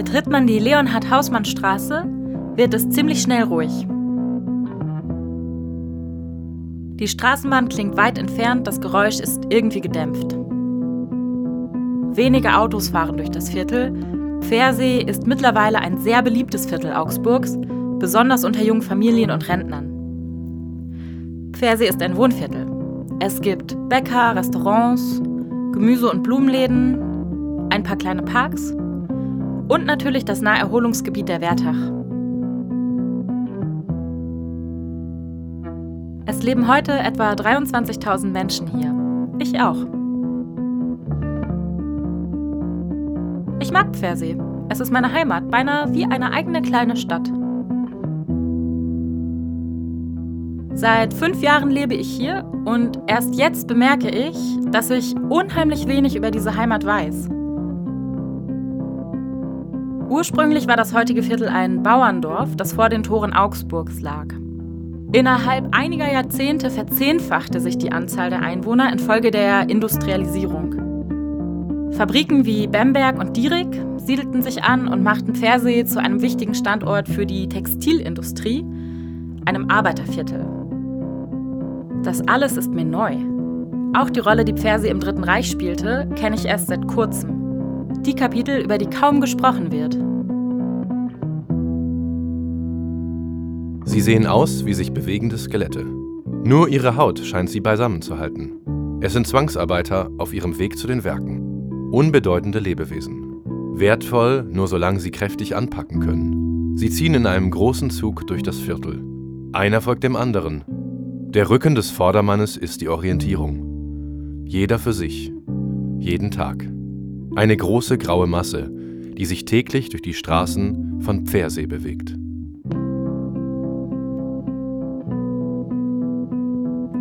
Betritt man die Leonhard-Hausmann-Straße, wird es ziemlich schnell ruhig. Die Straßenbahn klingt weit entfernt, das Geräusch ist irgendwie gedämpft. Wenige Autos fahren durch das Viertel. Pfersee ist mittlerweile ein sehr beliebtes Viertel Augsburgs, besonders unter jungen Familien und Rentnern. Pfersee ist ein Wohnviertel. Es gibt Bäcker, Restaurants, Gemüse- und Blumenläden, ein paar kleine Parks und natürlich das Naherholungsgebiet der Wertach. Es leben heute etwa 23.000 Menschen hier. Ich auch. Ich mag Pfersee. Es ist meine Heimat, beinahe wie eine eigene kleine Stadt. Seit fünf Jahren lebe ich hier und erst jetzt bemerke ich, dass ich unheimlich wenig über diese Heimat weiß. Ursprünglich war das heutige Viertel ein Bauerndorf, das vor den Toren Augsburgs lag. Innerhalb einiger Jahrzehnte verzehnfachte sich die Anzahl der Einwohner infolge der Industrialisierung. Fabriken wie Bamberg und Dierig siedelten sich an und machten Pfersee zu einem wichtigen Standort für die Textilindustrie, einem Arbeiterviertel. Das alles ist mir neu. Auch die Rolle, die Pfersee im Dritten Reich spielte, kenne ich erst seit kurzem. Die Kapitel, über die kaum gesprochen wird. Sie sehen aus wie sich bewegende Skelette. Nur ihre Haut scheint sie beisammen zu halten. Es sind Zwangsarbeiter auf ihrem Weg zu den Werken. Unbedeutende Lebewesen. Wertvoll, nur solange sie kräftig anpacken können. Sie ziehen in einem großen Zug durch das Viertel. Einer folgt dem anderen, der Rücken des Vordermannes ist die Orientierung. Jeder für sich, jeden Tag. Eine große graue Masse, die sich täglich durch die Straßen von Pfersee bewegt.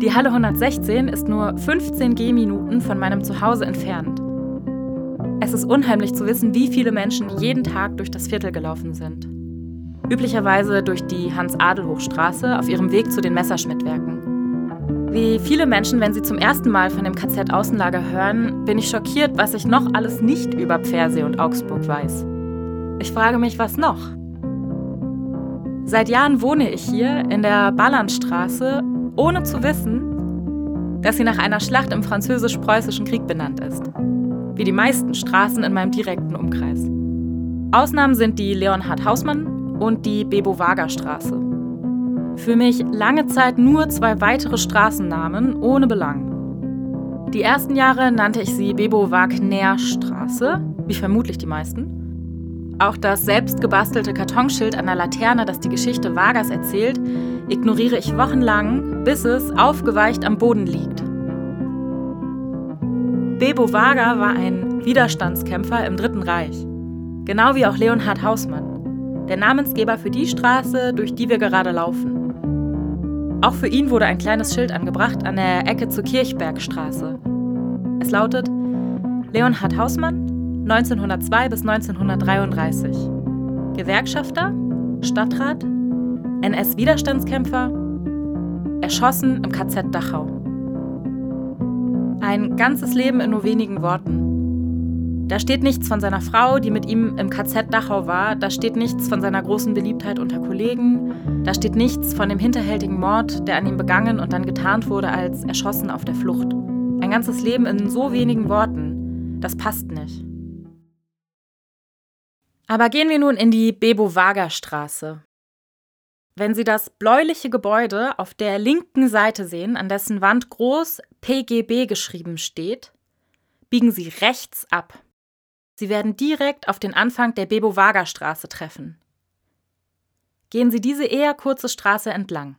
Die Halle 116 ist nur 15 Gehminuten von meinem Zuhause entfernt. Es ist unheimlich zu wissen, wie viele Menschen jeden Tag durch das Viertel gelaufen sind. Üblicherweise durch die Hans-Adel-Hochstraße auf ihrem Weg zu den Messerschmittwerken. Wie viele Menschen, wenn sie zum ersten Mal von dem KZ-Außenlager hören, bin ich schockiert, was ich noch alles nicht über Pfersee und Augsburg weiß. Ich frage mich, was noch? Seit Jahren wohne ich hier in der Ballandstraße, ohne zu wissen, dass sie nach einer Schlacht im französisch-preußischen Krieg benannt ist. Wie die meisten Straßen in meinem direkten Umkreis. Ausnahmen sind die Leonhard Hausmann und die Bebo-Wager-Straße. Für mich lange Zeit nur zwei weitere Straßennamen ohne Belang. Die ersten Jahre nannte ich sie Bebo-Wagner-Straße, wie vermutlich die meisten. Auch das selbst gebastelte Kartonschild an der Laterne, das die Geschichte Wagers erzählt, ignoriere ich wochenlang, bis es aufgeweicht am Boden liegt. Bebo Wager war ein Widerstandskämpfer im Dritten Reich. Genau wie auch Leonhard Hausmann, der Namensgeber für die Straße, durch die wir gerade laufen. Auch für ihn wurde ein kleines Schild angebracht an der Ecke zur Kirchbergstraße. Es lautet Leonhard Hausmann, 1902 bis 1933. Gewerkschafter, Stadtrat, NS-Widerstandskämpfer, erschossen im KZ Dachau. Ein ganzes Leben in nur wenigen Worten. Da steht nichts von seiner Frau, die mit ihm im KZ Dachau war. Da steht nichts von seiner großen Beliebtheit unter Kollegen. Da steht nichts von dem hinterhältigen Mord, der an ihm begangen und dann getarnt wurde als erschossen auf der Flucht. Ein ganzes Leben in so wenigen Worten. Das passt nicht. Aber gehen wir nun in die Bebo-Wager-Straße. Wenn Sie das bläuliche Gebäude auf der linken Seite sehen, an dessen Wand groß PGB geschrieben steht, biegen Sie rechts ab. Sie werden direkt auf den Anfang der Bebo-Wager-Straße treffen. Gehen Sie diese eher kurze Straße entlang.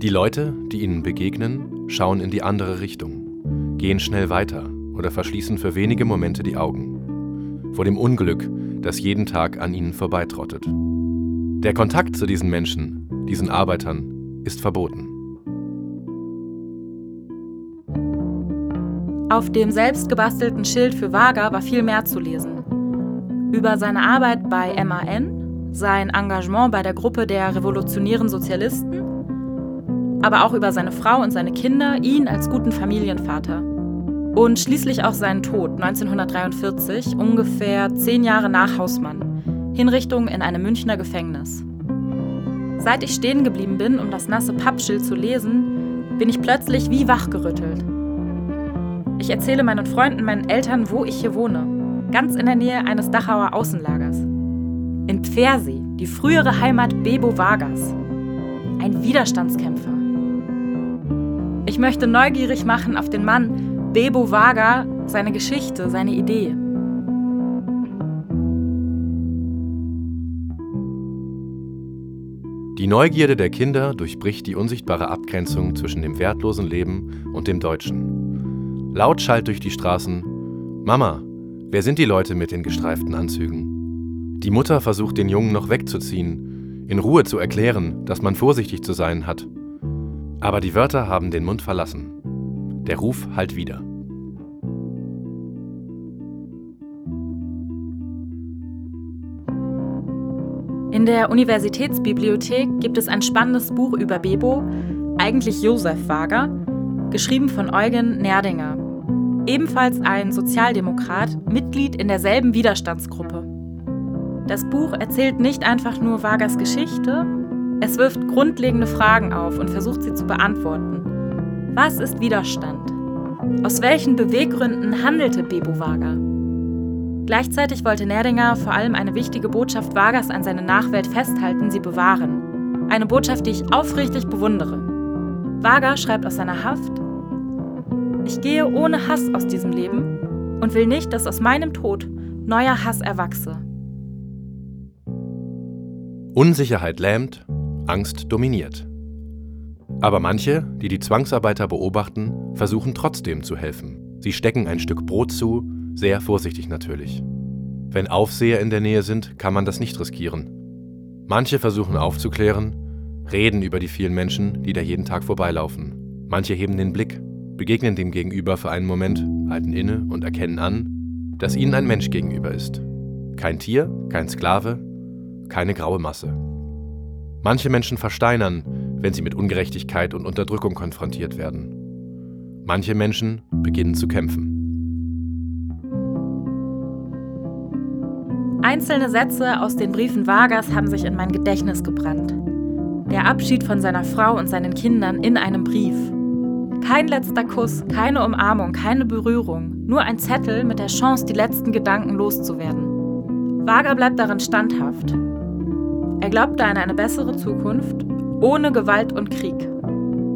Die Leute, die ihnen begegnen, schauen in die andere Richtung, gehen schnell weiter oder verschließen für wenige Momente die Augen. Vor dem Unglück, das jeden Tag an ihnen vorbeitrottet. Der Kontakt zu diesen Menschen, diesen Arbeitern, ist verboten. Auf dem selbst gebastelten Schild für Wager war viel mehr zu lesen. Über seine Arbeit bei MAN, sein Engagement bei der Gruppe der revolutionären Sozialisten, aber auch über seine Frau und seine Kinder, ihn als guten Familienvater. Und schließlich auch seinen Tod 1943, ungefähr zehn Jahre nach Hausmann, Hinrichtung in einem Münchner Gefängnis. Seit ich stehen geblieben bin, um das nasse Pappschild zu lesen, bin ich plötzlich wie wachgerüttelt. Ich erzähle meinen Freunden, meinen Eltern, wo ich hier wohne. Ganz in der Nähe eines Dachauer Außenlagers. In Pfersee, die frühere Heimat Bebo Vargas. Ein Widerstandskämpfer. Ich möchte neugierig machen auf den Mann Bebo Vaga, seine Geschichte, seine Idee. Die Neugierde der Kinder durchbricht die unsichtbare Abgrenzung zwischen dem wertlosen Leben und dem Deutschen. Laut schallt durch die Straßen: Mama, wer sind die Leute mit den gestreiften Anzügen? Die Mutter versucht den Jungen noch wegzuziehen, in Ruhe zu erklären, dass man vorsichtig zu sein hat. Aber die Wörter haben den Mund verlassen. Der Ruf hallt wieder. In der Universitätsbibliothek gibt es ein spannendes Buch über Bebo, eigentlich Josef Wager, geschrieben von Eugen Nerdinger ebenfalls ein Sozialdemokrat, Mitglied in derselben Widerstandsgruppe. Das Buch erzählt nicht einfach nur Vargas Geschichte, es wirft grundlegende Fragen auf und versucht sie zu beantworten. Was ist Widerstand? Aus welchen Beweggründen handelte Bebo Varga? Gleichzeitig wollte Nerdinger vor allem eine wichtige Botschaft Vargas an seine Nachwelt festhalten, sie bewahren. Eine Botschaft, die ich aufrichtig bewundere. Varga schreibt aus seiner Haft, ich gehe ohne Hass aus diesem Leben und will nicht, dass aus meinem Tod neuer Hass erwachse. Unsicherheit lähmt, Angst dominiert. Aber manche, die die Zwangsarbeiter beobachten, versuchen trotzdem zu helfen. Sie stecken ein Stück Brot zu, sehr vorsichtig natürlich. Wenn Aufseher in der Nähe sind, kann man das nicht riskieren. Manche versuchen aufzuklären, reden über die vielen Menschen, die da jeden Tag vorbeilaufen. Manche heben den Blick, begegnen dem Gegenüber für einen Moment, halten inne und erkennen an, dass ihnen ein Mensch gegenüber ist. Kein Tier, kein Sklave, keine graue Masse. Manche Menschen versteinern, wenn sie mit Ungerechtigkeit und Unterdrückung konfrontiert werden. Manche Menschen beginnen zu kämpfen. Einzelne Sätze aus den Briefen Vargas haben sich in mein Gedächtnis gebrannt. Der Abschied von seiner Frau und seinen Kindern in einem Brief, kein letzter Kuss, keine Umarmung, keine Berührung, nur ein Zettel mit der Chance, die letzten Gedanken loszuwerden. Wager bleibt darin standhaft. Er glaubte an eine bessere Zukunft ohne Gewalt und Krieg.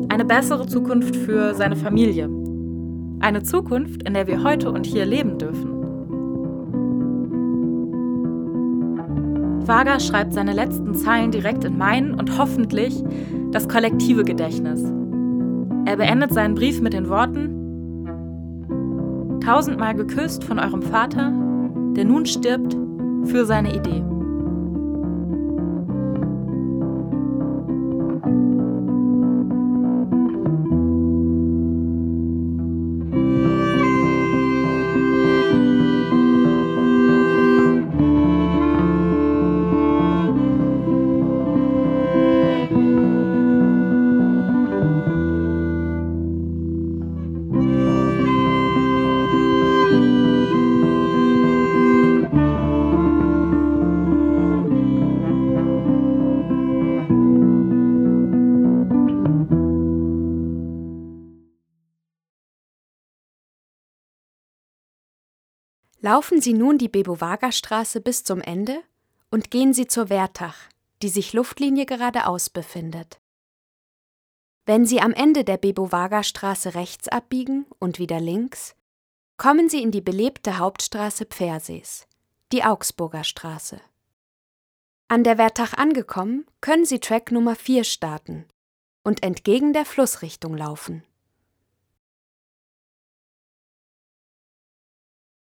Eine bessere Zukunft für seine Familie. Eine Zukunft, in der wir heute und hier leben dürfen. Wager schreibt seine letzten Zeilen direkt in mein und hoffentlich das kollektive Gedächtnis. Er beendet seinen Brief mit den Worten Tausendmal geküsst von eurem Vater, der nun stirbt für seine Idee. Laufen Sie nun die Bebovaga-Straße bis zum Ende und gehen Sie zur Wertach, die sich Luftlinie geradeaus befindet. Wenn Sie am Ende der Bebovaga-Straße rechts abbiegen und wieder links, kommen Sie in die belebte Hauptstraße Pfersees, die Augsburger Straße. An der Wertach angekommen, können Sie Track Nummer 4 starten, und entgegen der Flussrichtung laufen.